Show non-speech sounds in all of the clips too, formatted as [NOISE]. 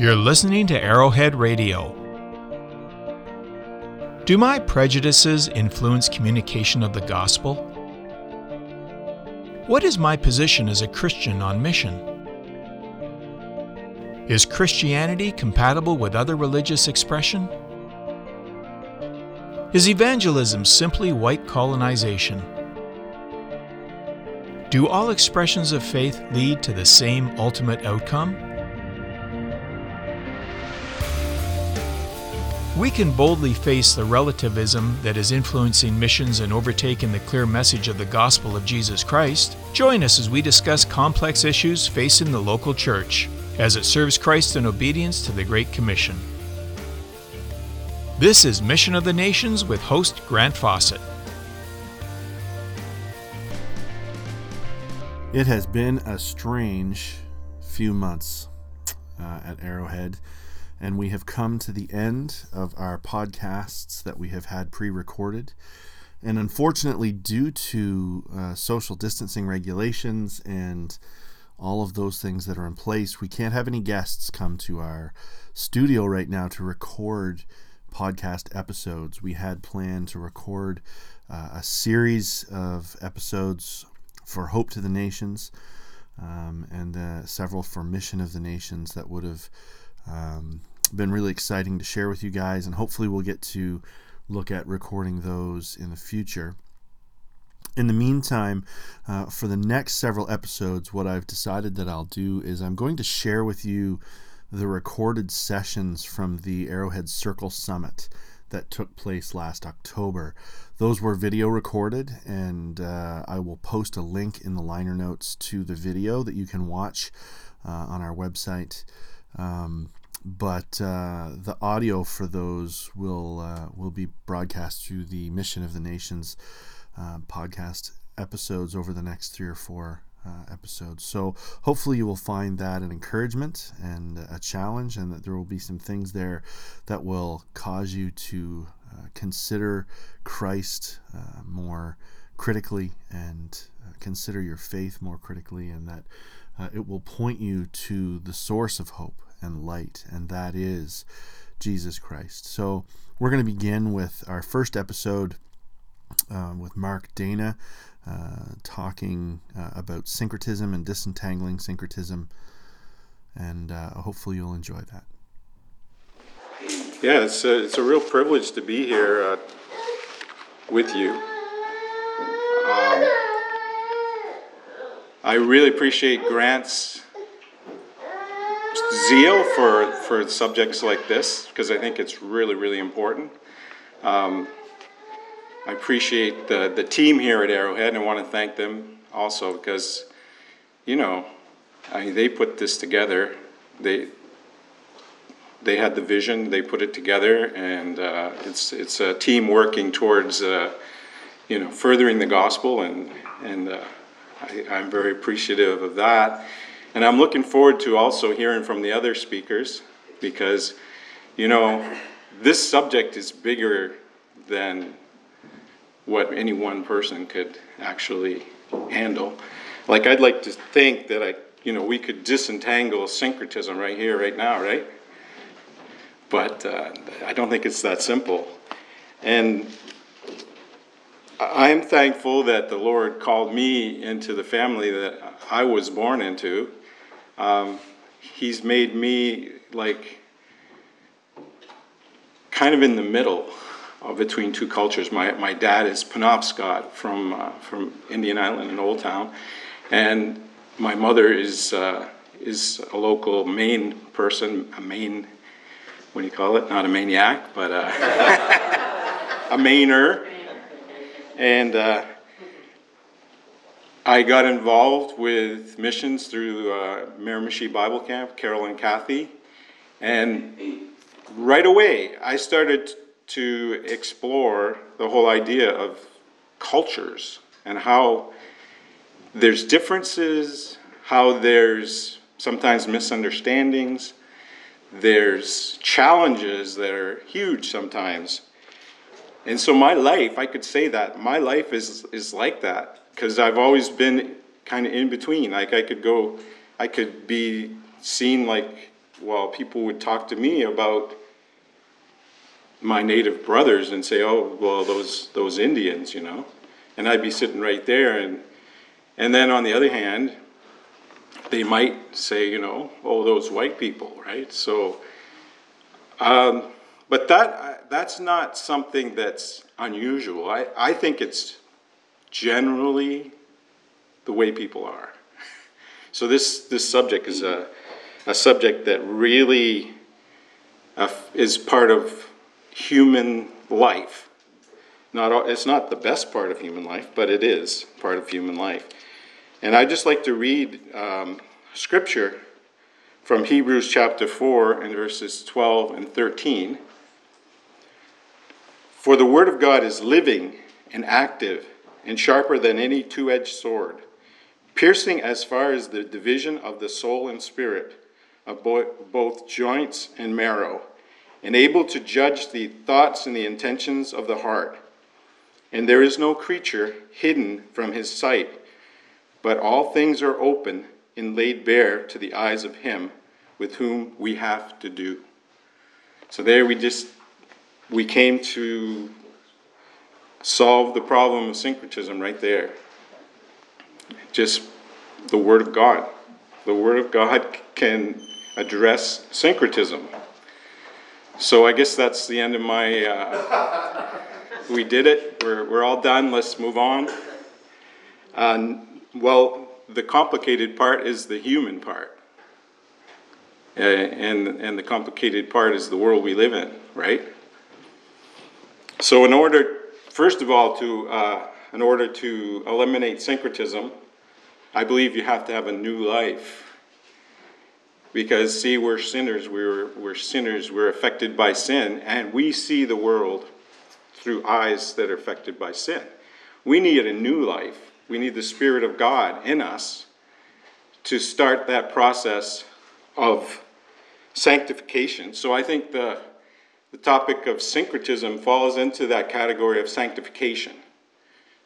You're listening to Arrowhead Radio. Do my prejudices influence communication of the gospel? What is my position as a Christian on mission? Is Christianity compatible with other religious expression? Is evangelism simply white colonization? Do all expressions of faith lead to the same ultimate outcome? We can boldly face the relativism that is influencing missions and overtaking the clear message of the gospel of Jesus Christ. Join us as we discuss complex issues facing the local church as it serves Christ in obedience to the Great Commission. This is Mission of the Nations with host Grant Fawcett. It has been a strange few months uh, at Arrowhead, and we have come to the end of our podcasts that we have had pre recorded. And unfortunately, due to uh, social distancing regulations and all of those things that are in place, we can't have any guests come to our studio right now to record podcast episodes. We had planned to record uh, a series of episodes for Hope to the Nations, um, and uh, several for Mission of the Nations that would have um, been really exciting to share with you guys, and hopefully we'll get to look at recording those in the future. In the meantime, uh, for the next several episodes, what I've decided that I'll do is I'm going to share with you the recorded sessions from the Arrowhead Circle Summit that took place last October. Those were video recorded, and uh, I will post a link in the liner notes to the video that you can watch uh, on our website. Um, but uh, the audio for those will uh, will be broadcast through the Mission of the Nations uh, podcast episodes over the next three or four uh, episodes. So hopefully you will find that an encouragement and a challenge, and that there will be some things there that will cause you to uh, consider Christ uh, more critically and consider your faith more critically, and that it will point you to the source of hope and light, and that is Jesus Christ. So we're going to begin with our first episode. Uh, with Mark Dana, uh, talking uh, about syncretism and disentangling syncretism, and uh, hopefully you'll enjoy that. Yeah, it's a, it's a real privilege to be here uh, with you. Um, I really appreciate Grant's zeal for, for subjects like this because I think it's really, really important. Um, I appreciate the, the team here at Arrowhead and I want to thank them also because, you know, I they put this together. They, they had the vision, they put it together, and uh, it's, it's a team working towards, uh, you know, furthering the gospel, and, and uh, I, I'm very appreciative of that. And I'm looking forward to also hearing from the other speakers because, you know, this subject is bigger than what any one person could actually handle. Like I'd like to think that I, you know, we could disentangle syncretism right here, right now, right? But uh, I don't think it's that simple. And I'm thankful that the Lord called me into the family that I was born into. Um, he's made me like kind of in the middle between two cultures. My, my dad is Penobscot from, uh, from Indian Island in Old Town, and my mother is, uh, is a local Maine person, a Maine, what do you call it? Not a maniac, but uh, [LAUGHS] a Mainer. And uh, I got involved with missions through uh, Miramichi Bible Camp, Carol and Kathy, and right away I started to explore the whole idea of cultures and how there's differences, how there's sometimes misunderstandings, there's challenges that are huge sometimes. And so my life, I could say that my life is is like that because I've always been kind of in between. Like I could go, I could be seen like well, people would talk to me about my native brothers and say, "Oh, well, those those Indians," you know, and I'd be sitting right there, and and then on the other hand, they might say, you know, "Oh, those white people," right? So, um, but that that's not something that's unusual. I I think it's generally the way people are. So this this subject is a a subject that really uh, is part of human life. Not all, it's not the best part of human life, but it is part of human life. And I'd just like to read um, scripture from Hebrews chapter 4 and verses 12 and 13. For the word of God is living and active and sharper than any two edged sword, piercing as far as the division of the soul and spirit, of both joints and marrow and able to judge the thoughts and the intentions of the heart. And there is no creature hidden from his sight, but all things are open and laid bare to the eyes of him with whom we have to do. So there we just we came to solve the problem of syncretism right there. Just the word of God. The word of God can address syncretism. So I guess that's the end of my. Uh, we did it. We're, we're all done. Let's move on. well, the complicated part is the human part. Uh, and, and the complicated part is the world we live in, right? So, in order, first of all, to uh, in order to eliminate syncretism, I believe you have to have a new life. Because, see, we're sinners. We're, we're sinners. We're affected by sin, and we see the world through eyes that are affected by sin. We need a new life. We need the Spirit of God in us to start that process of sanctification. So I think the, the topic of syncretism falls into that category of sanctification.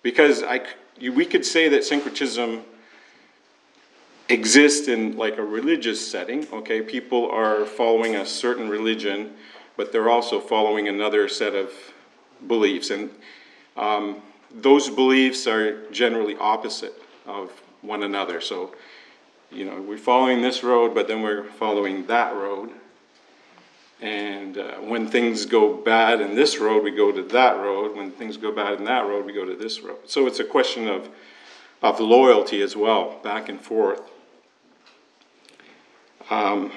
Because I, we could say that syncretism exists in like a religious setting. Okay, people are following a certain religion, but they're also following another set of beliefs, and um, those beliefs are generally opposite of one another. So, you know, we're following this road, but then we're following that road. And uh, when things go bad in this road, we go to that road. When things go bad in that road, we go to this road. So it's a question of, of loyalty as well, back and forth. Um,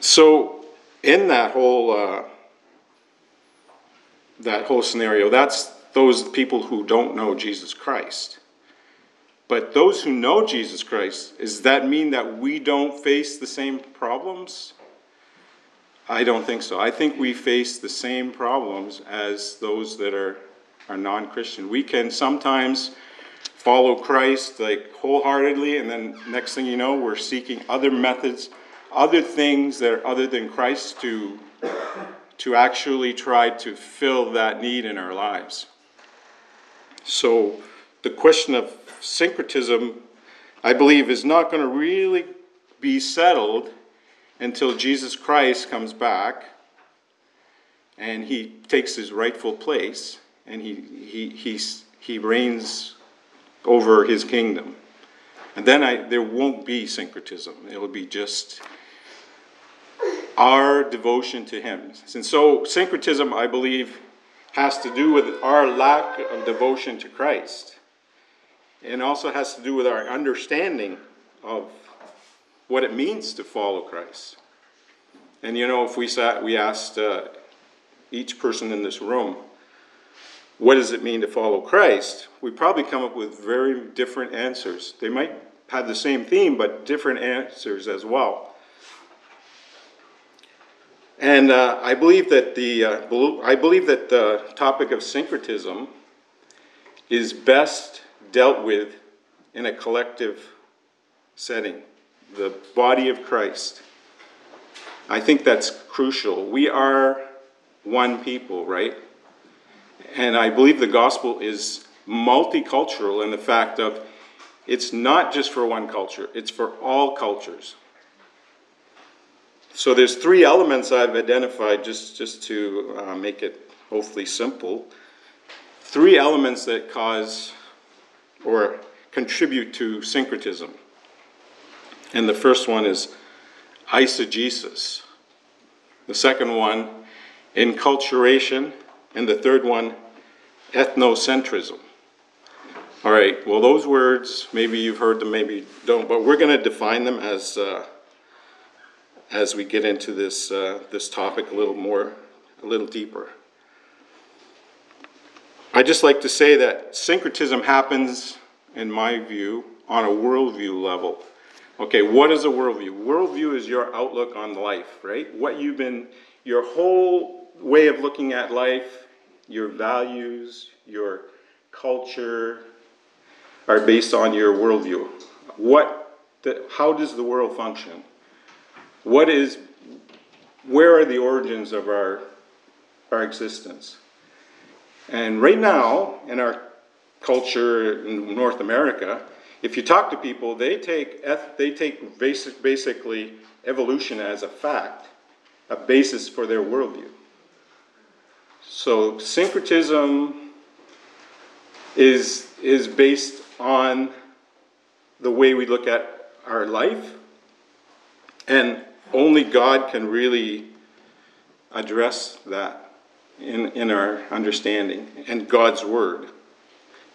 so in that whole uh, that whole scenario, that's those people who don't know Jesus Christ. But those who know Jesus Christ, does that mean that we don't face the same problems? I don't think so. I think we face the same problems as those that are, are non Christian. We can sometimes follow Christ like wholeheartedly, and then next thing you know, we're seeking other methods, other things that are other than Christ to to actually try to fill that need in our lives. So the question of syncretism, I believe, is not going to really be settled until Jesus Christ comes back and he takes his rightful place and he, he, he, he reigns over his kingdom. And then I, there won't be syncretism. It'll be just our devotion to him. And so, syncretism, I believe, has to do with our lack of devotion to Christ. And also has to do with our understanding of what it means to follow Christ. And you know, if we sat, we asked uh, each person in this room, what does it mean to follow Christ? We probably come up with very different answers. They might have the same theme, but different answers as well. And uh, I believe that the uh, I believe that the topic of syncretism is best dealt with in a collective setting, the body of Christ. I think that's crucial. We are one people, right? And I believe the gospel is multicultural in the fact of it's not just for one culture, it's for all cultures. So there's three elements I've identified just, just to uh, make it hopefully simple. Three elements that cause or contribute to syncretism. And the first one is eisegesis. The second one, enculturation. And the third one, ethnocentrism. All right, well, those words, maybe you've heard them, maybe you don't, but we're going to define them as, uh, as we get into this, uh, this topic a little more, a little deeper. I just like to say that syncretism happens, in my view, on a worldview level. Okay, what is a worldview? Worldview is your outlook on life, right? What you've been, your whole way of looking at life, your values, your culture are based on your worldview. What, the, how does the world function? What is, where are the origins of our, our existence? And right now, in our culture in North America, if you talk to people, they take, they take basic, basically evolution as a fact, a basis for their worldview. So syncretism is, is based on the way we look at our life, and only God can really address that in, in our understanding, and God's Word.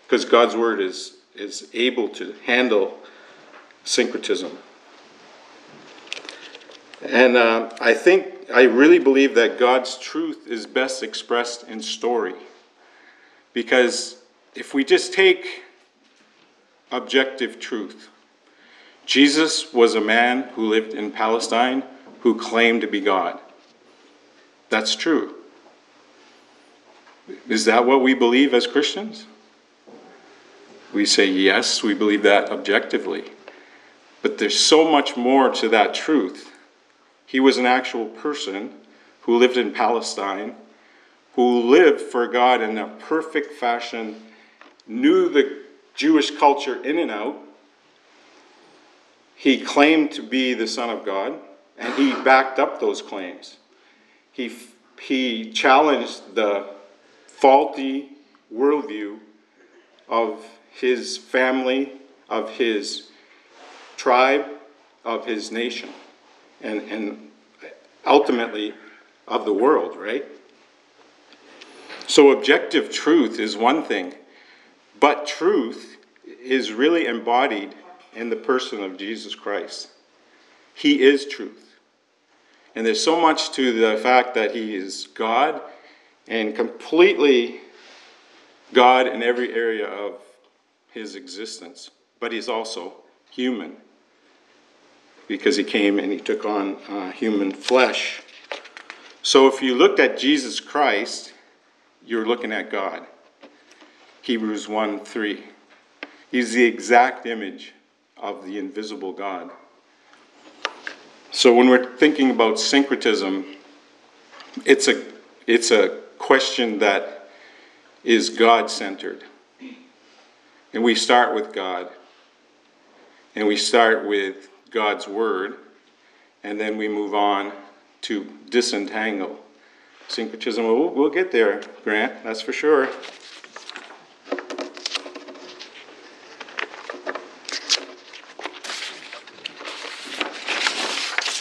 Because God's Word is is able to handle syncretism. And uh, I think, I really believe that God's truth is best expressed in story. Because if we just take objective truth, Jesus was a man who lived in Palestine who claimed to be God. That's true. Is that what we believe as Christians? We say, yes, we believe that objectively. But there's so much more to that truth. He was an actual person who lived in Palestine, who lived for God in a perfect fashion, knew the Jewish culture in and out. He claimed to be the Son of God, and he backed up those claims. He, he challenged the faulty worldview of his family, of his tribe, of his nation, and, and ultimately of the world, right? So, objective truth is one thing, but truth is really embodied in the person of Jesus Christ. He is truth. And there's so much to the fact that He is God and completely God in every area of his existence, but he's also human because he came and he took on uh, human flesh. So if you looked at Jesus Christ, you're looking at God. Hebrews 1 3. He's the exact image of the invisible God. So when we're thinking about syncretism, it's a, it's a question that is God centered. And we start with God. And we start with God's Word. And then we move on to disentangle syncretism. We'll, we'll get there, Grant, that's for sure.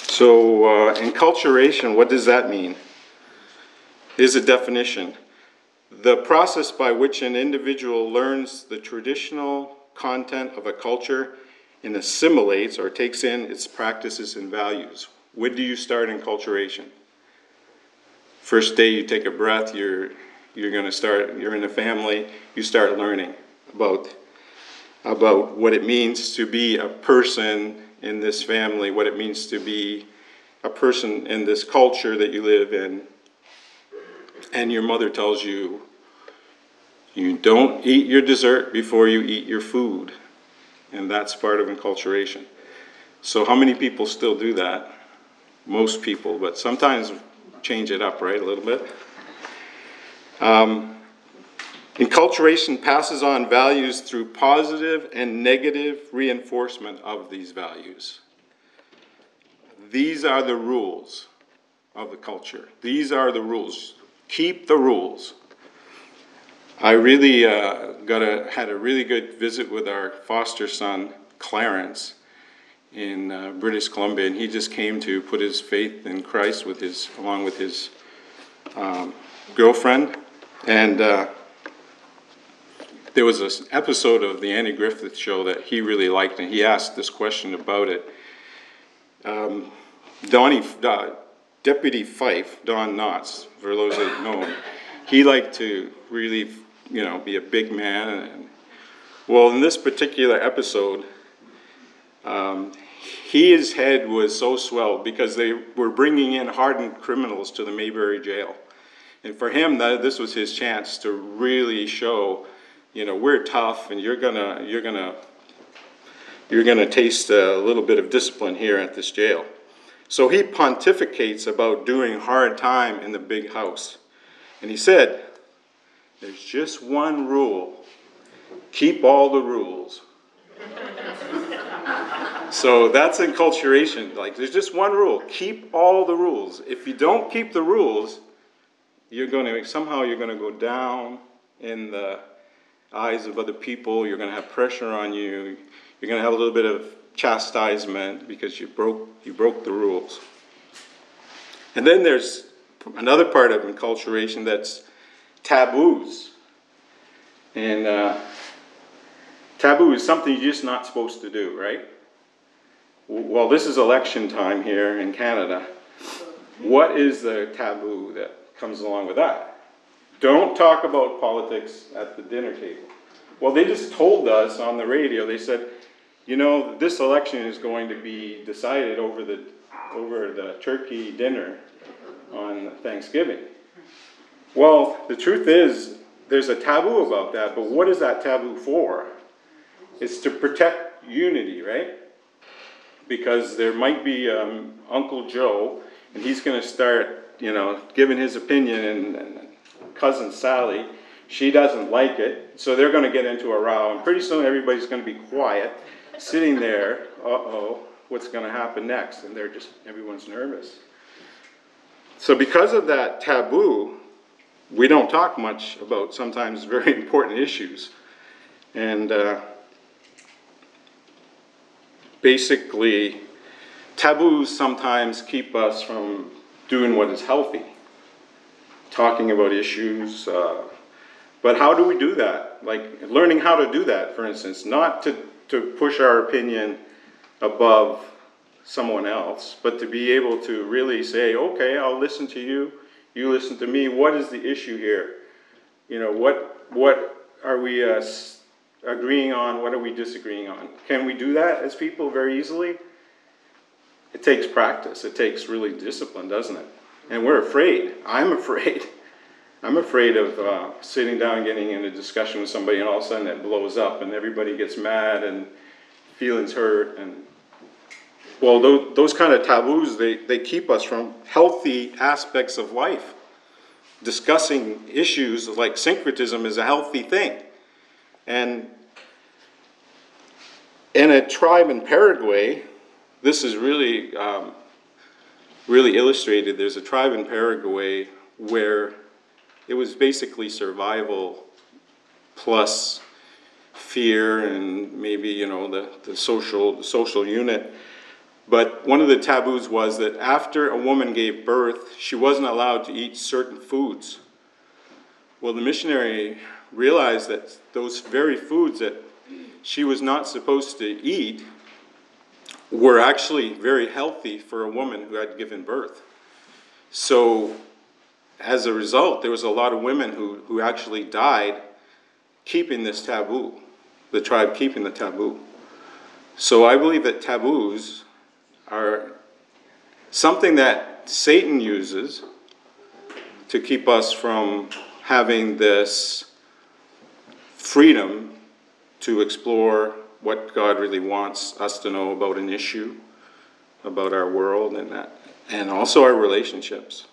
So, uh, enculturation, what does that mean? Here's a definition the process by which an individual learns the traditional content of a culture and assimilates or takes in its practices and values. When do you start enculturation? First day you take a breath, you're, you're going to start, you're in a family, you start learning about, about what it means to be a person in this family, what it means to be a person in this culture that you live in, and your mother tells you, you don't eat your dessert before you eat your food. And that's part of enculturation. So, how many people still do that? Most people, but sometimes change it up, right, a little bit. Um, enculturation passes on values through positive and negative reinforcement of these values. these are the rules of the culture. These are the rules. Keep the rules. I really uh, got a had a really good visit with our foster son Clarence in uh, British Columbia, and he just came to put his faith in Christ with his along with his um, girlfriend, and uh, there was an episode of the Andy Griffith Show that he really liked, and he asked this question about it. Um, Donnie, uh, Deputy Fife, Don Knotts, for those that know him, he liked to really, you know, be a big man. And, well, in this particular episode, um, his head was so swelled because they were bringing in hardened criminals to the Mayberry jail. And for him, that, this was his chance to really show, you know, we're tough and you're gonna, you're gonna, you're gonna taste a little bit of discipline here at this jail. So he pontificates about doing hard time in the big house. And he said, There's just one rule keep all the rules. [LAUGHS] so that's enculturation. Like, there's just one rule keep all the rules. If you don't keep the rules, you're going to somehow you're going to go down in the eyes of other people. You're going to have pressure on you. You're going to have a little bit of chastisement because you broke you broke the rules. And then there's another part of enculturation that's taboos. And uh, taboo is something you're just not supposed to do, right? Well, this is election time here in Canada. What is the taboo that comes along with that. Don't talk about politics at the dinner table. Well, they just told us on the radio, they said, you know, this election is going to be decided over the, over the turkey dinner on Thanksgiving. Well, the truth is, there's a taboo about that, but what is that taboo for? It's to protect unity, right? Because there might be um, Uncle Joe, and he's going to start you know, giving his opinion, and, and cousin Sally, she doesn't like it, so they're going to get into a row, and pretty soon everybody's going to be quiet, sitting there. Uh oh, what's going to happen next? And they're just everyone's nervous. So because of that taboo, we don't talk much about sometimes very [LAUGHS] important issues, and uh, basically, taboos sometimes keep us from doing what is healthy, talking about issues. Uh, but how do we do that? Like learning how to do that, for instance, not to, to push our opinion above someone else, but to be able to really say, okay, I'll listen to you, you listen to me. What is the issue here? You know, what, what are we uh, agreeing on? What are we disagreeing on? Can we do that as people very easily? It takes practice. It takes really discipline, doesn't it? And we're afraid. I'm [LAUGHS] afraid. I'm afraid of uh, sitting down and getting in a discussion with somebody, and all of a sudden it blows up, and everybody gets mad and feelings hurt. And well, those, those kind of taboos they, they keep us from healthy aspects of life. Discussing issues like syncretism is a healthy thing, and in a tribe in Paraguay, this is really, um, really illustrated. There's a tribe in Paraguay where it was basically survival plus fear and maybe you know the, the social the social unit but one of the taboos was that after a woman gave birth she wasn't allowed to eat certain foods well the missionary realized that those very foods that she was not supposed to eat were actually very healthy for a woman who had given birth. So, as a result, there was a lot of women who, who actually died keeping this taboo, the tribe keeping the taboo. So, I believe that taboos are something that Satan uses to keep us from having this freedom to explore what God really wants us to know about an issue, about our world, and that, and also our relationships.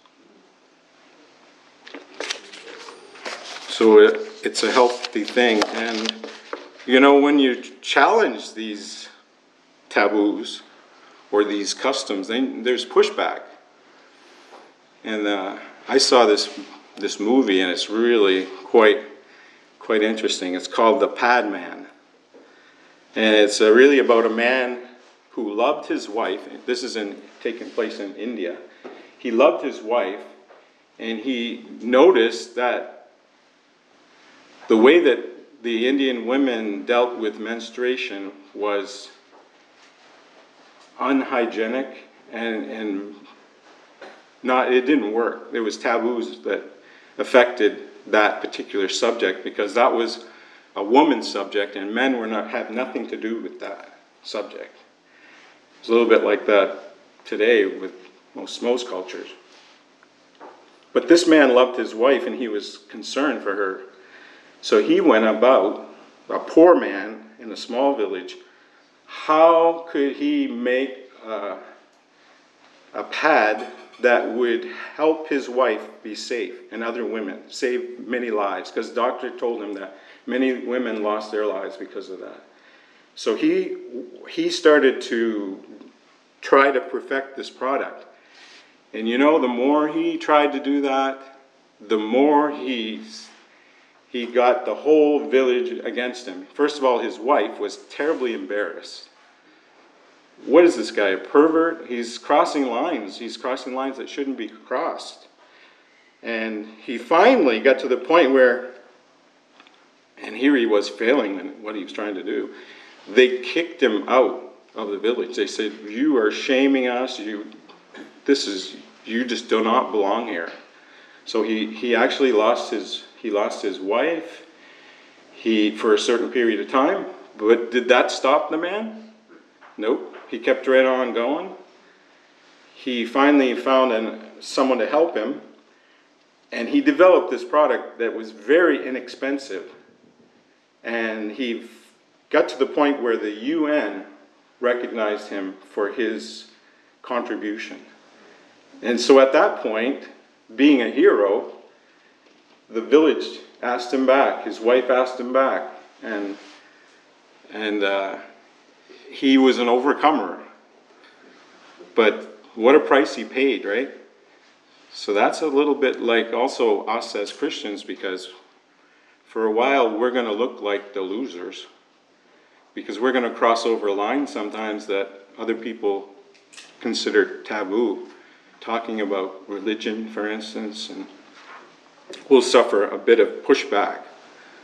So it, it's a healthy thing, and you know when you challenge these taboos, or these customs, they, there's pushback. And uh, I saw this this movie, and it's really quite quite interesting. It's called The Padman. And it's uh, really about a man who loved his wife. This is in taking place in India. He loved his wife, and he noticed that the way that the Indian women dealt with menstruation was unhygienic and, and not it didn't work. There was taboos that affected that particular subject because that was a woman's subject and men were not have nothing to do with that subject. It's a little bit like that today with most most cultures. But this man loved his wife and he was concerned for her. So he went about, a poor man in a small village, how could he make a, a pad that would help his wife be safe and other women, save many lives? Because the doctor told him that many women lost their lives because of that. So he, he started to try to perfect this product. And you know, the more he tried to do that, the more he's he got the whole village against him. First of all, his wife was terribly embarrassed. What is this guy, a pervert? He's crossing lines. He's crossing lines that shouldn't be crossed. And he finally got to the point where, and here he was failing in what he was trying to do. They kicked him out of the village. They said, You are shaming us. You, this is, you just do not belong here. So he, he actually lost his he lost his wife. He for a certain period of time. But did that stop the man? Nope. He kept right on going. He finally found an, someone to help him, and he developed this product that was very inexpensive. And he got to the point where the UN recognized him for his contribution. And so at that point, being a hero, the village asked him back. His wife asked him back, and and uh, he was an overcomer. But what a price he paid, right? So that's a little bit like also us as Christians, because for a while we're going to look like the losers, because we're going to cross over lines sometimes that other people consider taboo, talking about religion, for instance, and will suffer a bit of pushback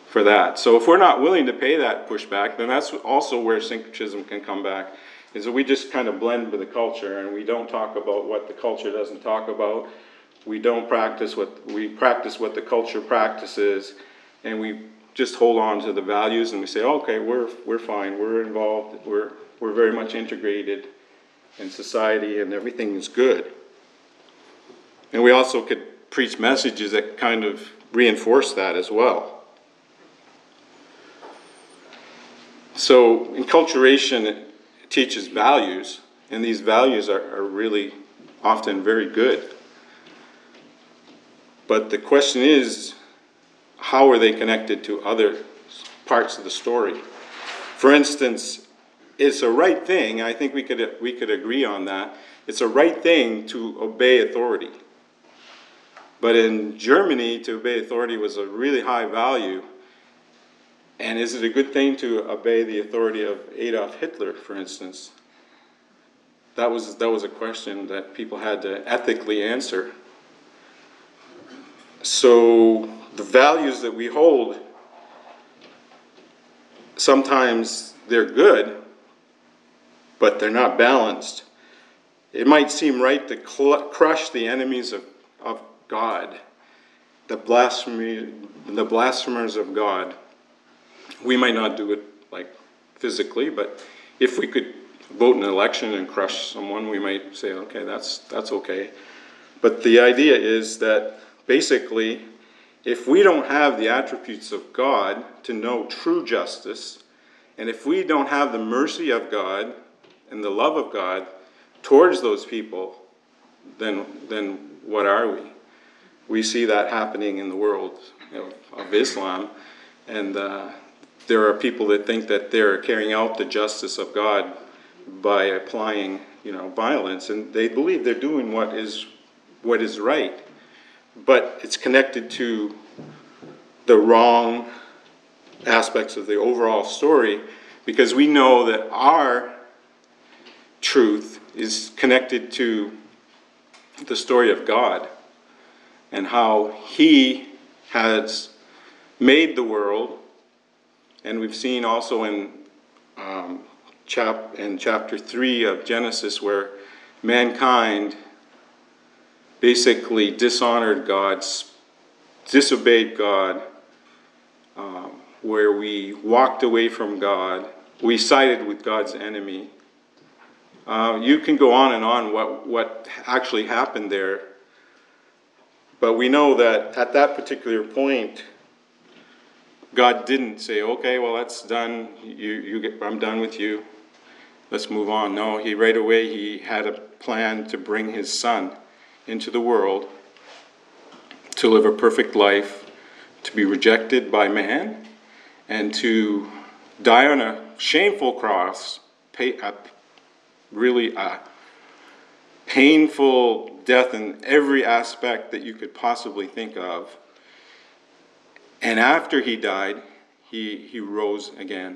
for that. So if we're not willing to pay that pushback, then that's also where syncretism can come back. Is that we just kind of blend with the culture and we don't talk about what the culture doesn't talk about. We don't practice what we practice what the culture practices, and we just hold on to the values and we say, okay, we're we're fine, we're involved, we're we're very much integrated in society, and everything is good. And we also could preach messages that kind of reinforce that as well. So, enculturation teaches values, and these values are, are really often very good. But the question is, how are they connected to other parts of the story? For instance, it's a right thing, I think we could, we could agree on that. It's a right thing to obey authority. But in Germany, to obey authority was a really high value. And is it a good thing to obey the authority of Adolf Hitler, for instance? That was, that was a question that people had to ethically answer. So, the values that we hold, sometimes they're good, but they're not balanced. It might seem right to cl- crush the enemies of, of God, the blasphemy, the blasphemers of God. We might not do it like physically, but if we could vote in an election and crush someone, we might say, okay, that's that's okay. But the idea is that basically, if we don't have the attributes of God to know true justice, and if we don't have the mercy of God and the love of God towards those people, then then what are we? We see that happening in the world of, of Islam. And uh, there are people that think that they're carrying out the justice of God by applying you know, violence, and they believe they're doing what is what is right, but it's connected to the wrong aspects of the overall story because we know that our truth is connected to the story of God and how He has made the world. And we've seen also in, um, chap- in chapter 3 of Genesis where mankind basically dishonored God, disobeyed God, um, where we walked away from God, we sided with God's enemy. Uh, you can go on and on what, what actually happened there. But we know that at that particular point, God didn't say, okay, well, that's done. You, you get, I'm done with you. Let's move on. No, he right away he had a plan to bring his son into the world to live a perfect life, to be rejected by man, and to die on a shameful cross, pay, uh, really a painful death in every aspect that you could possibly think of. And after he died, he, he rose again.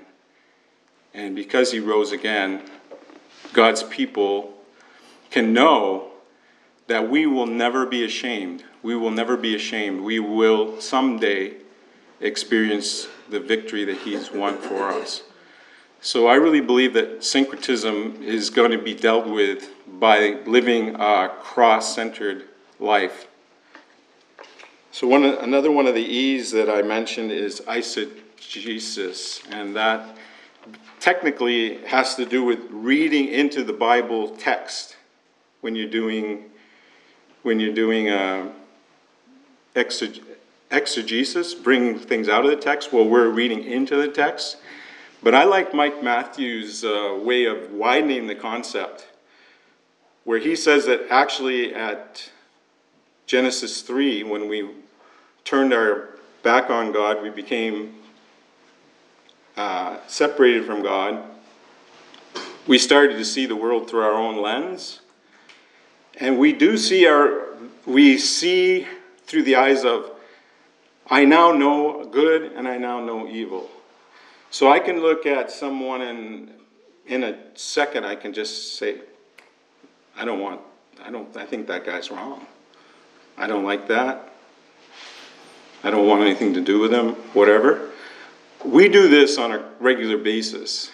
And because he rose again, God's people can know that we will never be ashamed. We will never be ashamed. We will someday experience the victory that he's won for us. So I really believe that syncretism is going to be dealt with by living a cross-centered life. So one another one of the E's that I mentioned is eisegesis, and that technically has to do with reading into the Bible text when you're doing when you're doing uh, exegesis, bringing things out of the text. Well, we're reading into the text. But I like Mike Matthews' uh, way of widening the concept, where he says that actually at Genesis 3, when we turned our back on God, we became uh, separated from God. We started to see the world through our own lens. And we do see our, we see through the eyes of, I now know good and I now know evil. So I can look at someone and in a second I can just say, I don't want, I don't, I think that guy's wrong. I don't like that. I don't want anything to do with him, whatever. We do this on a regular basis.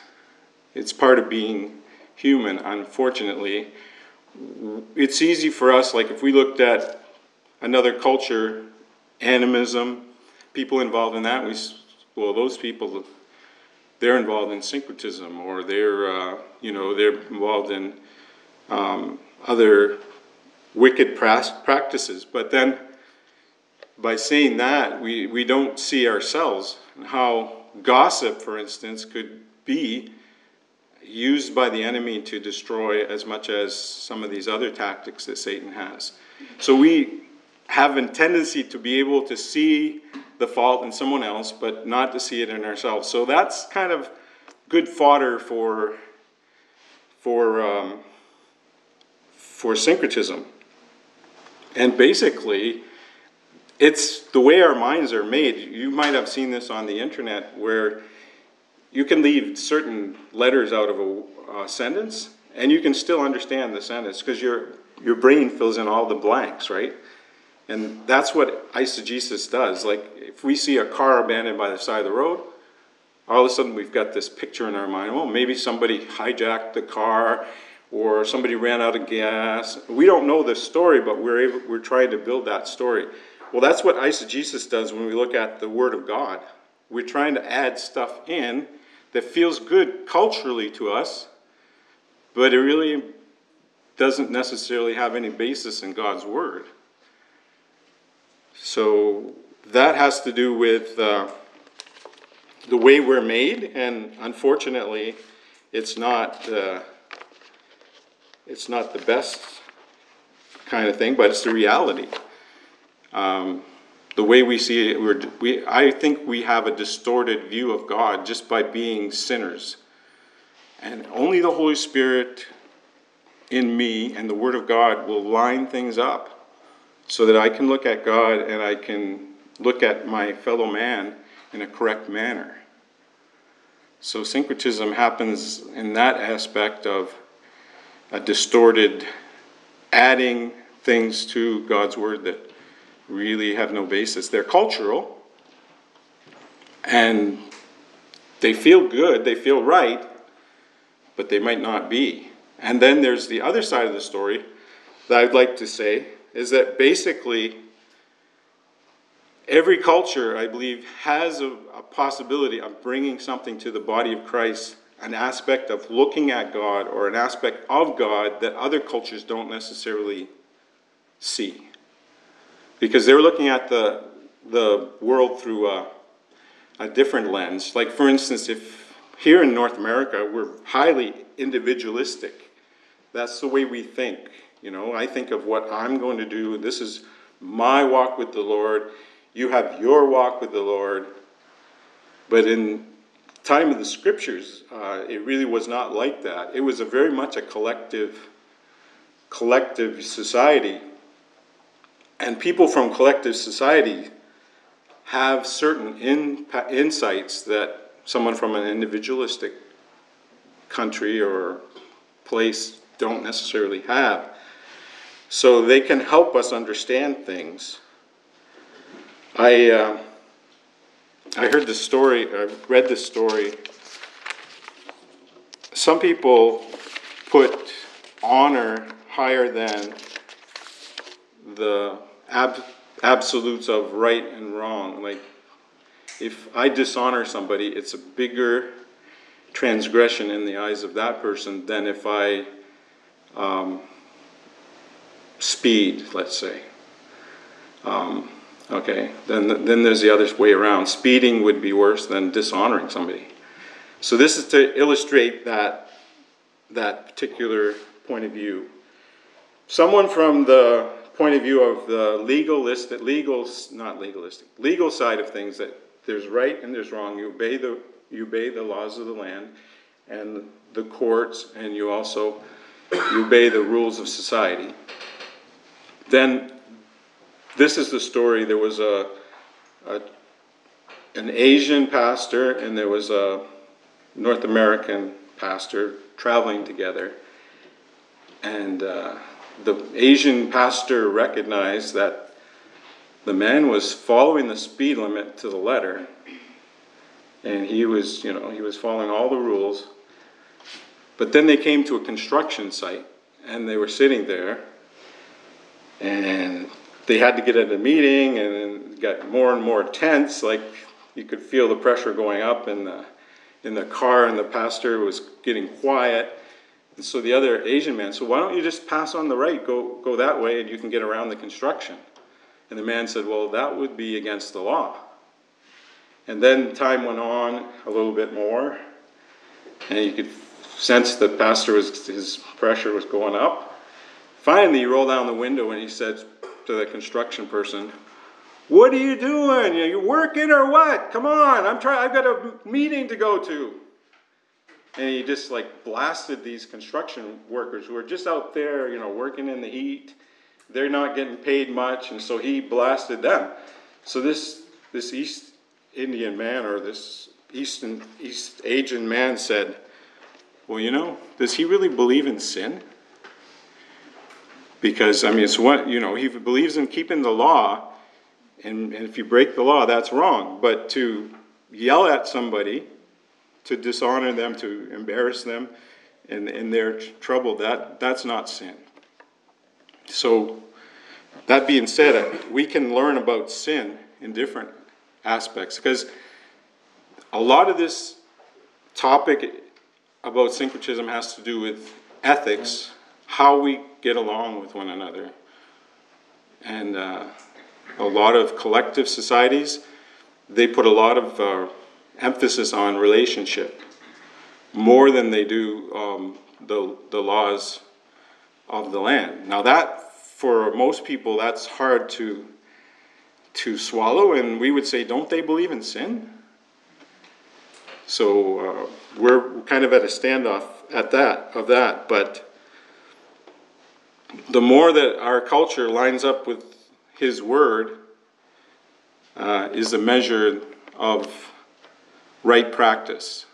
It's part of being human, unfortunately. It's easy for us, like if we looked at another culture, animism, people involved in that, we, well, those people they're involved in syncretism or they're, uh, you know, they're involved in um, other wicked practices. But then by saying that, we, we don't see ourselves and how gossip, for instance, could be used by the enemy to destroy as much as some of these other tactics that Satan has. So we have a tendency to be able to see the fault in someone else, but not to see it in ourselves. So that's kind of good fodder for for um, for syncretism. And basically, it's the way our minds are made. You might have seen this on the internet where you can leave certain letters out of a, a sentence and you can still understand the sentence because your your brain fills in all the blanks, right? And that's what eisegesis does. Like if we see a car abandoned by the side of the road, all of a sudden we've got this picture in our mind. Well, maybe somebody hijacked the car or somebody ran out of gas. We don't know the story, but we're able, we're trying to build that story. Well, that's what eisegesis does when we look at the Word of God. We're trying to add stuff in that feels good culturally to us, but it really doesn't necessarily have any basis in God's Word. So that has to do with uh, the way we're made, and unfortunately, it's not uh, it's not the best kind of thing, but it's the reality. Um, the way we see it, we're, we, I think we have a distorted view of God just by being sinners. And only the Holy Spirit in me and the Word of God will line things up so that I can look at God and I can look at my fellow man in a correct manner. So syncretism happens in that aspect of a distorted adding things to God's Word that really have no basis. They're cultural and they feel good, they feel right, but they might not be. And then there's the other side of the story that I'd like to say is that basically every culture, I believe, has a, a, possibility of bringing something to the body of Christ, an aspect of looking at God or an aspect of God that other cultures don't necessarily see. Because they're looking at the, the world through a, a different lens. Like, for instance, if here in North America, we're highly individualistic. That's the way we think. You know, I think of what I'm going to do. This is my walk with the Lord. You have your walk with the Lord. But in time of the scriptures, uh, it really was not like that. It was a very much a collective, collective society, and people from collective society have certain in, insights that someone from an individualistic country or place don't necessarily have. So they can help us understand things. I, uh, I heard this story, I read this story. Some people put honor higher than the ab- absolutes of right and wrong. Like, if I dishonor somebody, it's a bigger transgression in the eyes of that person than if I um, speed, let's say. Um, okay, then, then there's the other way around. Speeding would be worse than dishonoring somebody. So this is to illustrate that, that particular point of view. Someone from the point of view of the legalistic, legal, not legalistic, legal side of things that there's right and there's wrong. You obey the, you obey the laws of the land and the courts, and you also you obey the rules of society. Then, this is the story. There was a, a an Asian pastor and there was a North American pastor traveling together, and. Uh, the Asian pastor recognized that the man was following the speed limit to the letter. And he was, you know, he was following all the rules. But then they came to a construction site and they were sitting there and they had to get at a meeting and it got more and more tense. Like you could feel the pressure going up in the, in the car and the pastor was getting quiet. And so the other Asian man said, Why don't you just pass on the right, go, go that way, and you can get around the construction? And the man said, Well, that would be against the law. And then time went on a little bit more, and you could sense the pastor was, his pressure was going up. Finally, he rolled down the window and he said to the construction person, What are you doing? Are you working or what? Come on, I'm trying, I've got a meeting to go to and he just like blasted these construction workers who are just out there, you know, working in the heat. They're not getting paid much, and so he blasted them. So this this East Indian man or this Eastern East Asian man said, "Well, you know, does he really believe in sin?" Because I mean, it's what you know. He believes in keeping the law, and, and if you break the law, that's wrong. But to yell at somebody to dishonor them, to embarrass them in, in their trouble, that, that's not sin. So, that being said, we can learn about sin in different aspects because a lot of this topic about syncretism has to do with ethics, how we get along with one another. And uh, a lot of collective societies, they put a lot of uh, emphasis on relationship more than they do um, the, the laws of the land. Now, that for most people, that's hard to, to swallow, and we would say, don't they believe in sin? So uh, we're kind of at a standoff at that of that, but the more that our culture lines up with His Word, uh, is a measure of right practice.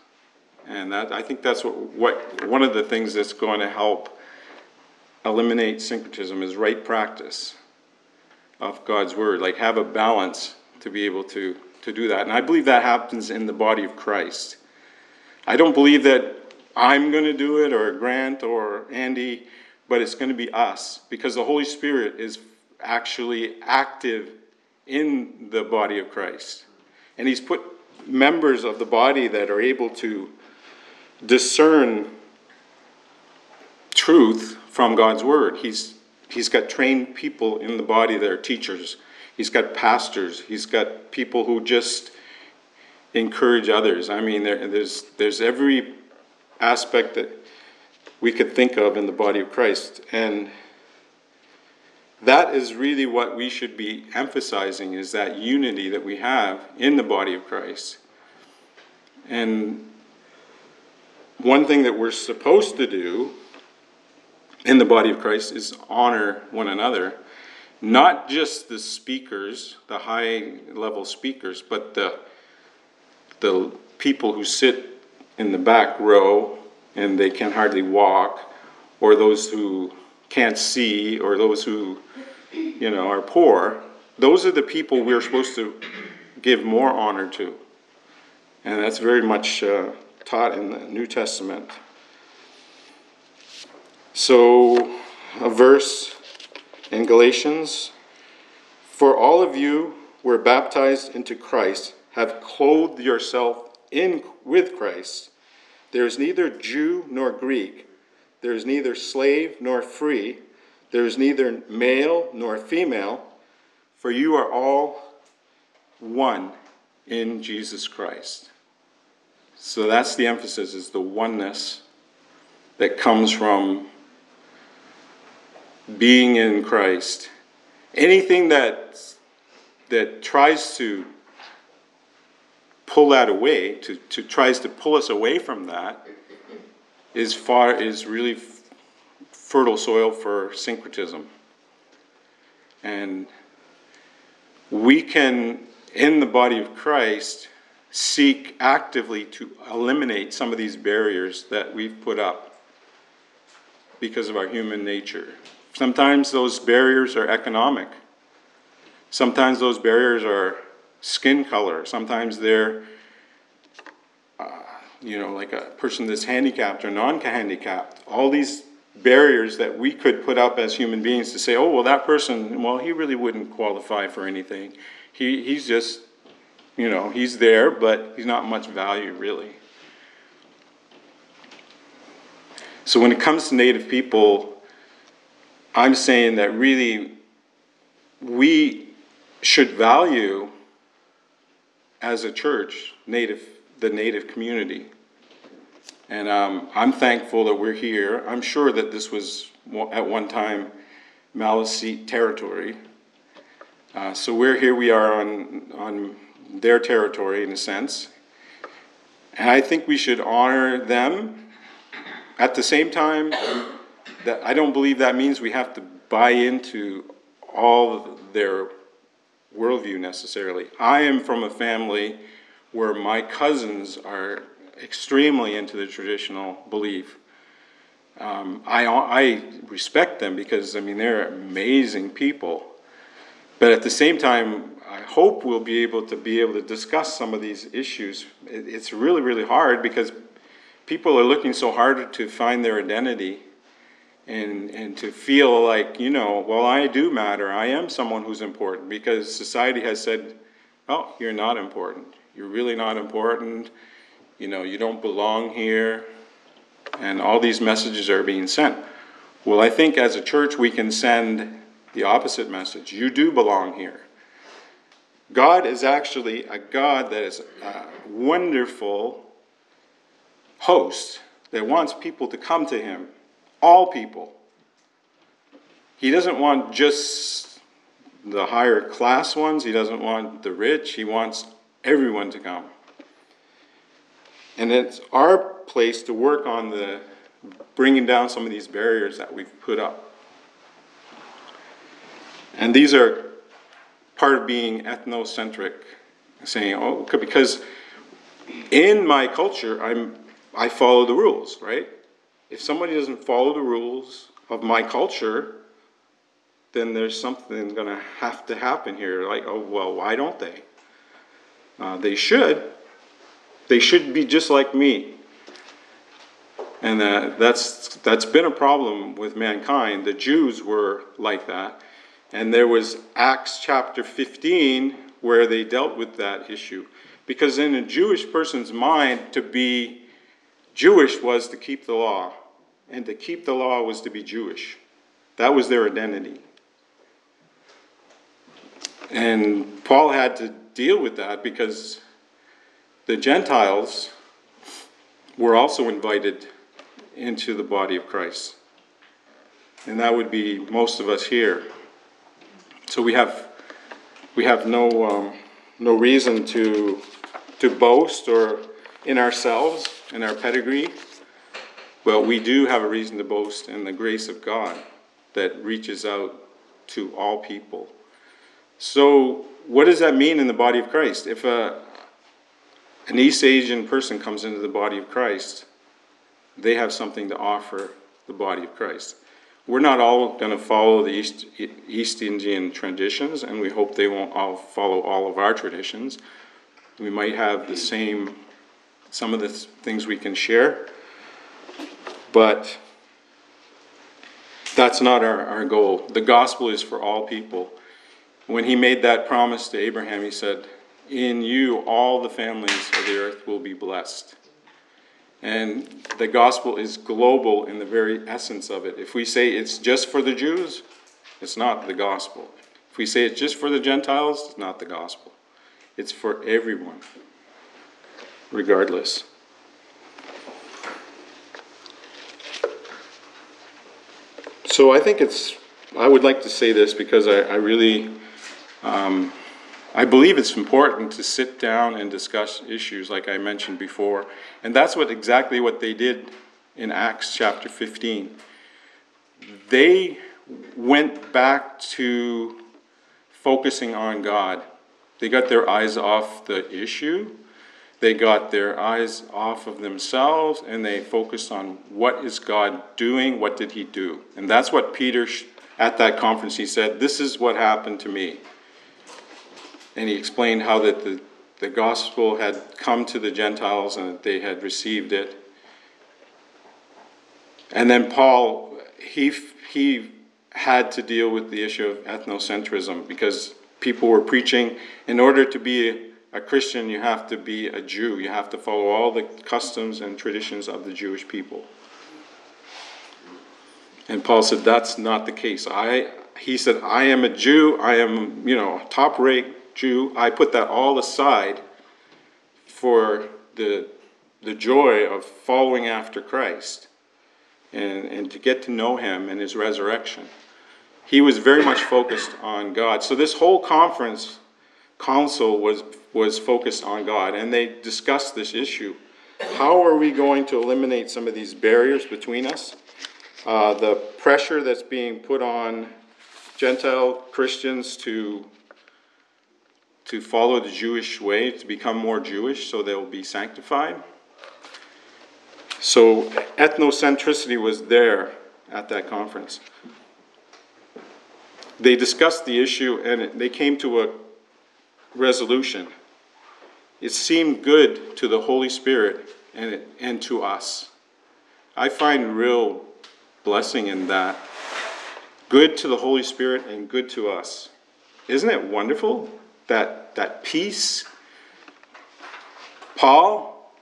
And that, I think that's what, what one of the things that's going to help eliminate syncretism is right practice of God's word. Like have a balance to be able to, to do that. And I believe that happens in the body of Christ. I don't believe that I'm going to do it or Grant or Andy, but it's going to be us because the Holy Spirit is actually active in the body of Christ. And He's put members of the body that are able to discern truth from God's word. He's he's got trained people in the body that are teachers. He's got pastors. He's got people who just encourage others. I mean, there, there's there's every aspect that we could think of in the body of Christ, and that is really what we should be emphasizing: is that unity that we have in the body of Christ. And one thing that we're supposed to do in the body of Christ is honor one another. Not just the speakers, the high level speakers, but the, the people who sit in the back row and they can hardly walk, or those who can't see, or those who, you know, are poor. Those are the people we're supposed to give more honor to. And that's very much uh, taught in the New Testament. So, a verse in Galatians For all of you were baptized into Christ, have clothed yourself in with Christ. There is neither Jew nor Greek, there is neither slave nor free, there is neither male nor female, for you are all one in Jesus Christ. So that's the emphasis is the oneness that comes from being in Christ. Anything that that tries to pull that away, to, to tries to pull us away from that, is far is really f- fertile soil for syncretism. And we can, in the body of Christ, seek actively to eliminate some of these barriers that we've put up because of our human nature. Sometimes those barriers are economic. Sometimes those barriers are skin color. Sometimes they're, uh, you know, like a person that's handicapped or non handicapped. All these barriers that we could put up as human beings to say, oh, well, that person, well, he really wouldn't qualify for anything. He, he's just, you know, he's there, but he's not much value, really. So when it comes to Native people, I'm saying that really we should value as a church native the native community. And um, I'm thankful that we're here. I'm sure that this was at one time Maliseet territory. Uh, so we're here, we are on, on their territory in a sense. And I think we should honor them. At the same time, that I don't believe that means we have to buy into all their worldview necessarily. I am from a family where my cousins are extremely into the traditional belief. Um, I, I respect them because, I mean, they're amazing people. But at the same time, I hope we'll be able to be able to discuss some of these issues. It, it's really, really hard because people are looking so hard to find their identity and and to feel like you know well i do matter. I am someone who's important because society has said oh you're not important. You're really not important. You know you don't belong here. And all these messages are being sent. Well i think as a church we can send the opposite message. You do belong here. God is actually a god that is a wonderful host that wants people to come to him all people. He doesn't want just the higher class ones, he doesn't want the rich, he wants everyone to come. And it's our place to work on the bringing down some of these barriers that we've put up. And these are part of being ethnocentric, saying, oh, because in my culture, I'm, I follow the rules, right? If somebody doesn't follow the rules of my culture, then there's something going to have to happen here. Like, oh, well, why don't they? Uh, they should. They should be just like me. And uh, that's, that's been a problem with mankind. The Jews were like that. And there was Acts chapter 15 where they dealt with that issue. Because in a Jewish person's mind, to be Jewish was to keep the law. And to keep the law was to be Jewish. That was their identity. And Paul had to deal with that because the Gentiles were also invited into the body of Christ. And that would be most of us here. So we have we have no um, no reason to to boast or in ourselves in our pedigree, but we do have a reason to boast in the grace of God that reaches out to all people. So, what does that mean in the body of Christ? If a, an East Asian person comes into the body of Christ, they have something to offer the body of Christ. We're not all going to follow the East, East Indian traditions, and we hope they won't all follow all of our traditions. We might have the same, some of the things we can share, but that's not our, our goal. The gospel is for all people. When he made that promise to Abraham, he said, In you all the families of the earth will be blessed. And the gospel is global in the very essence of it. If we say it's just for the Jews, it's not the gospel. If we say it's just for the Gentiles, it's not the gospel. It's for everyone, regardless. So I think it's, I would like to say this because I, I really, um, I believe it's important to sit down and discuss issues like I mentioned before. And that's what exactly what they did in Acts chapter 15. They went back to focusing on God. They got their eyes off the issue. They got their eyes off of themselves and they focused on what is God doing? What did he do? And that's what Peter at that conference he said, this is what happened to me and he explained how that the, the gospel had come to the Gentiles and that they had received it. And then Paul, he, he had to deal with the issue of ethnocentrism because people were preaching in order to be a Christian, you have to be a Jew. You have to follow all the customs and traditions of the Jewish people. And Paul said, That's not the case. I, he said, I am a Jew. I am, you know, top rate Jew, I put that all aside for the, the joy of following after Christ and, and to get to know him and his resurrection. He was very much focused on God. So this whole conference council was, was focused on God, and they discussed this issue. How are we going to eliminate some of these barriers between us? Uh, the pressure that's being put on Gentile Christians to to follow the Jewish way, to become more Jewish so they'll be sanctified. So ethnocentricity was there at that conference. They discussed the issue and they came to a resolution. It seemed good to the Holy Spirit and, it, and to us. I find real blessing in that. Good to the Holy Spirit and good to us. Isn't it wonderful? that, that peace. Paul,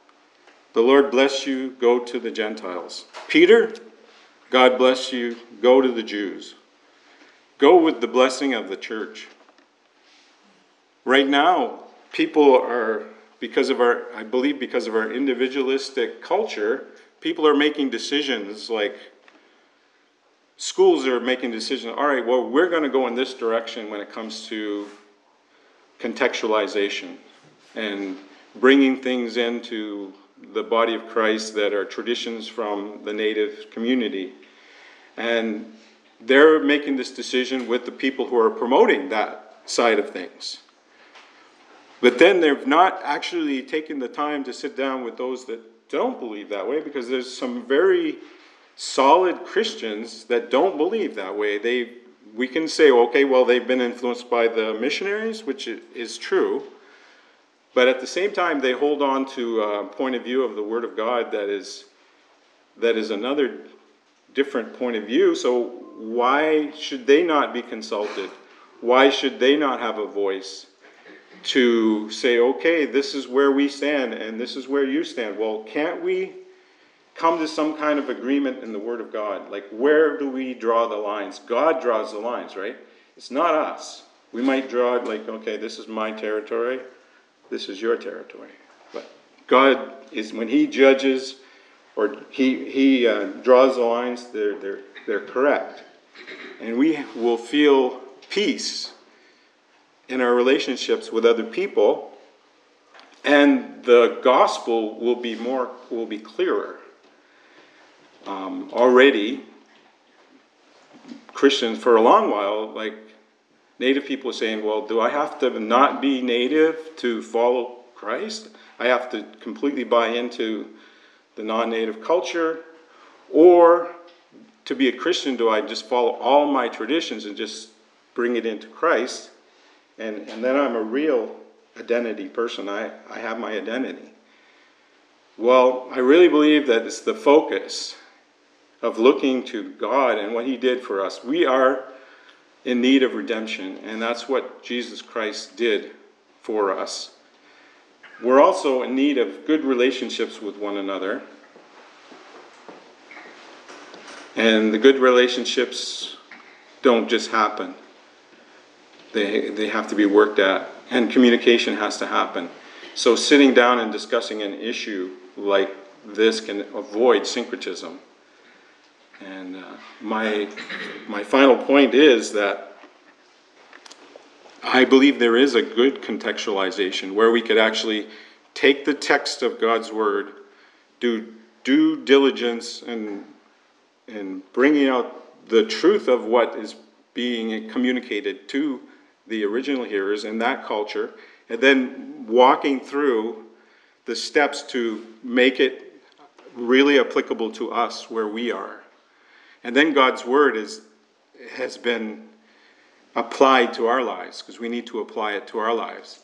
the Lord bless you, go to the Gentiles. Peter, God bless you, go to the Jews. Go with the blessing of the church. Right now, people are, because of our, I believe, because of our individualistic culture, people are making decisions like schools are making decisions. All right, well, we're going to go in this direction when it comes to contextualization and bringing things into the body of Christ that are traditions from the native community. And they're making this decision with the people who are promoting that side of things. But then they've not actually taken the time to sit down with those that don't believe that way because there's some very solid Christians that don't believe that way. They we can say, okay, well, they've been influenced by the missionaries, which is true. But at the same time, they hold on to a point of view of the Word of God that is, that is another different point of view. So why should they not be consulted? Why should they not have a voice to say, okay, this is where we stand and this is where you stand? Well, can't we come to some kind of agreement in the Word of God? Like, where do we draw the lines? God draws the lines, right? It's not us. We might draw it like, okay, this is my territory, this is your territory. But God is, when He judges or He, he uh, draws the lines, they're, they're, they're correct. And we will feel peace in our relationships with other people, and the gospel will be more, will be clearer um, already Christians for a long while, like Native people saying, well, do I have to not be Native to follow Christ? I have to completely buy into the non Native culture? Or to be a Christian, do I just follow all my traditions and just bring it into Christ? And, and then I'm a real identity person. I, I have my identity. Well, I really believe that it's the focus of looking to God and what He did for us. We are in need of redemption, and that's what Jesus Christ did for us. We're also in need of good relationships with one another. And the good relationships don't just happen, they, they have to be worked at, and communication has to happen. So, sitting down and discussing an issue like this can avoid syncretism. And uh, my, my final point is that I believe there is a good contextualization where we could actually take the text of God's Word, do due diligence and, and bringing out the truth of what is being communicated to the original hearers in that culture, and then walking through the steps to make it really applicable to us where we are. And then God's word is, has been applied to our lives because we need to apply it to our lives.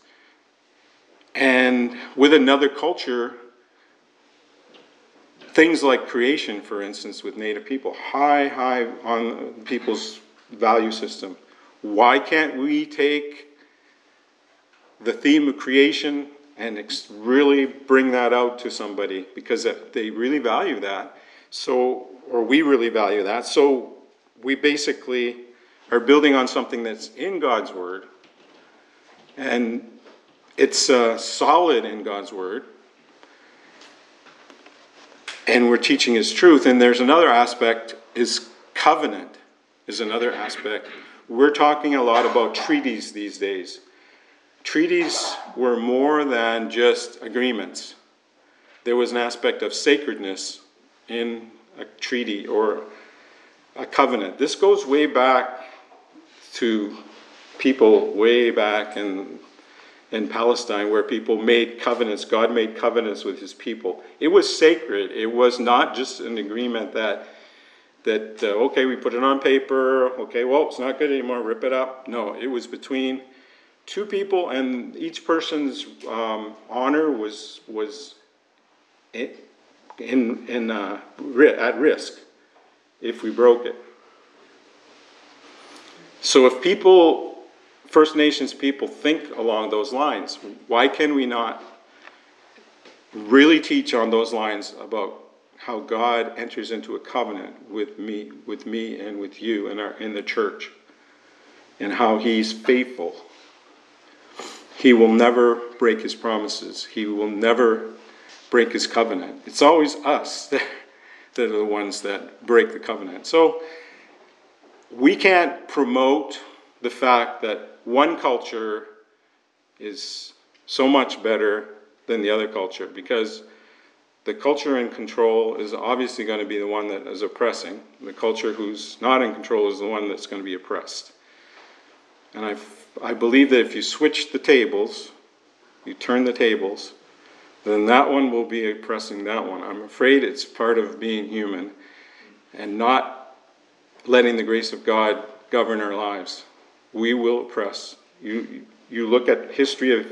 And with another culture, things like creation, for instance, with Native people, high, high on people's value system. Why can't we take the theme of creation and really bring that out to somebody because they really value that? So or we really value that. So we basically are building on something that's in God's Word, and it's uh, solid in God's Word, and we're teaching His truth. And there's another aspect: is covenant is another aspect. We're talking a lot about treaties these days. Treaties were more than just agreements. There was an aspect of sacredness in a treaty or a covenant. This goes way back to people way back in, in Palestine where people made covenants. God made covenants with his people. It was sacred. It was not just an agreement that that uh, okay we put it on paper okay well it's not good anymore rip it up no it was between two people and each person's um, honor was was in, in, uh, at risk if we broke it. So if people, First Nations people, think along those lines, why can we not really teach on those lines about how God enters into a covenant with me, with me and with you in, our, in the church, and how He's faithful. He will never break His promises. He will never break his covenant. It's always us that, [LAUGHS] that are the ones that break the covenant. So we can't promote the fact that one culture is so much better than the other culture because the culture in control is obviously going to be the one that is oppressing. The culture who's not in control is the one that's going to be oppressed. And I, I believe that if you switch the tables, you turn the tables, then that one will be oppressing that one. I'm afraid it's part of being human and not letting the grace of God govern our lives. We will oppress. You, you look at history of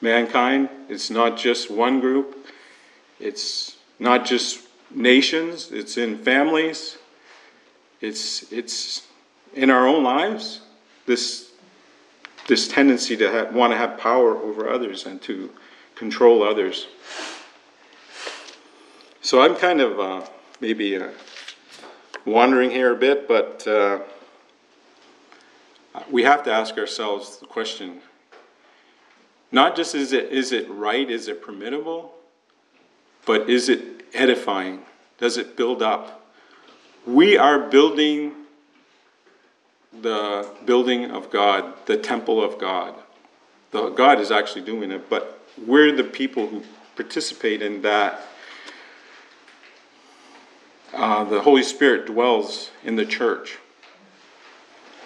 mankind, it's not just one group, it's not just nations, it's in families, it's, it's in our own lives. This, this tendency to have, want to have power over others and to control others. So I'm kind of uh, maybe uh, wandering here a bit, but uh, we have to ask ourselves the question not just is it, is it right, is it permittable, but is it edifying? Does it build up? We are building the building of God, the temple of God. The, God is actually doing it, but we're the people who participate in that. Uh, the Holy Spirit dwells in the church.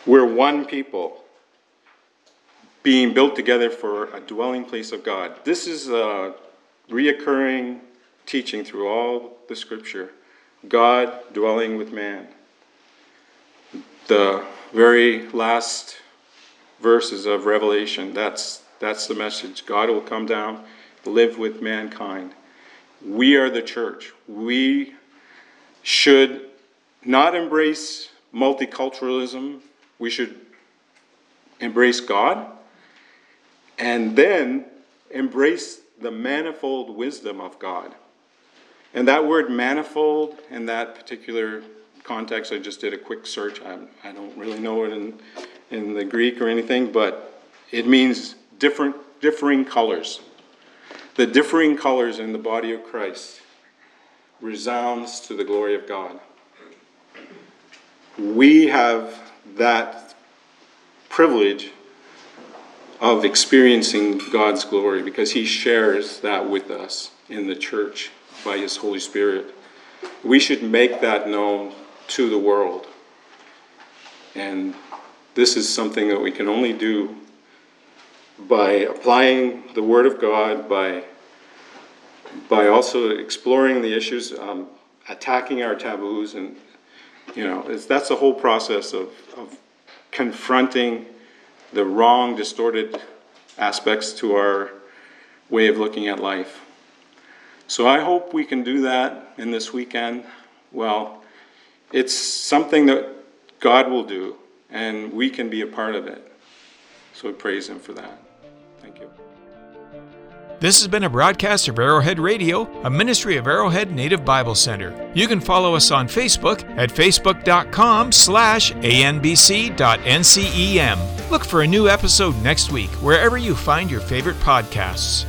We're one people being built together for a dwelling place of God. This is a reoccurring teaching through all the scripture God dwelling with man. The very last verses of Revelation, that's, that's the message. God will come down, live with mankind. We are the church. We should not embrace multiculturalism, we should embrace God and then embrace the manifold wisdom of God. And that word manifold in that particular context, I just did a quick search. I, I don't really know it in, in the Greek or anything, but it means different, differing colors. The differing colors in the body of Christ resounds to the glory of God. We have that privilege of experiencing God's glory because He shares that with us in the church by His Holy Spirit. We should make that known to the world. And this is something that we can only do by applying the Word of God, by, by also exploring the issues, um, attacking our taboos, and you know, that's the whole process of, of confronting the wrong, distorted aspects to our way of looking at life. So I hope we can do that in this weekend. Well, it's something that God will do, and we can be a part of it. So we praise Him for that. Thank you. This has been a broadcast of Arrowhead Radio, a ministry of Arrowhead Native Bible Center. You can follow us on Facebook at facebook.com slash anbc.ncem. Look for a new episode next week wherever you find your favorite podcasts.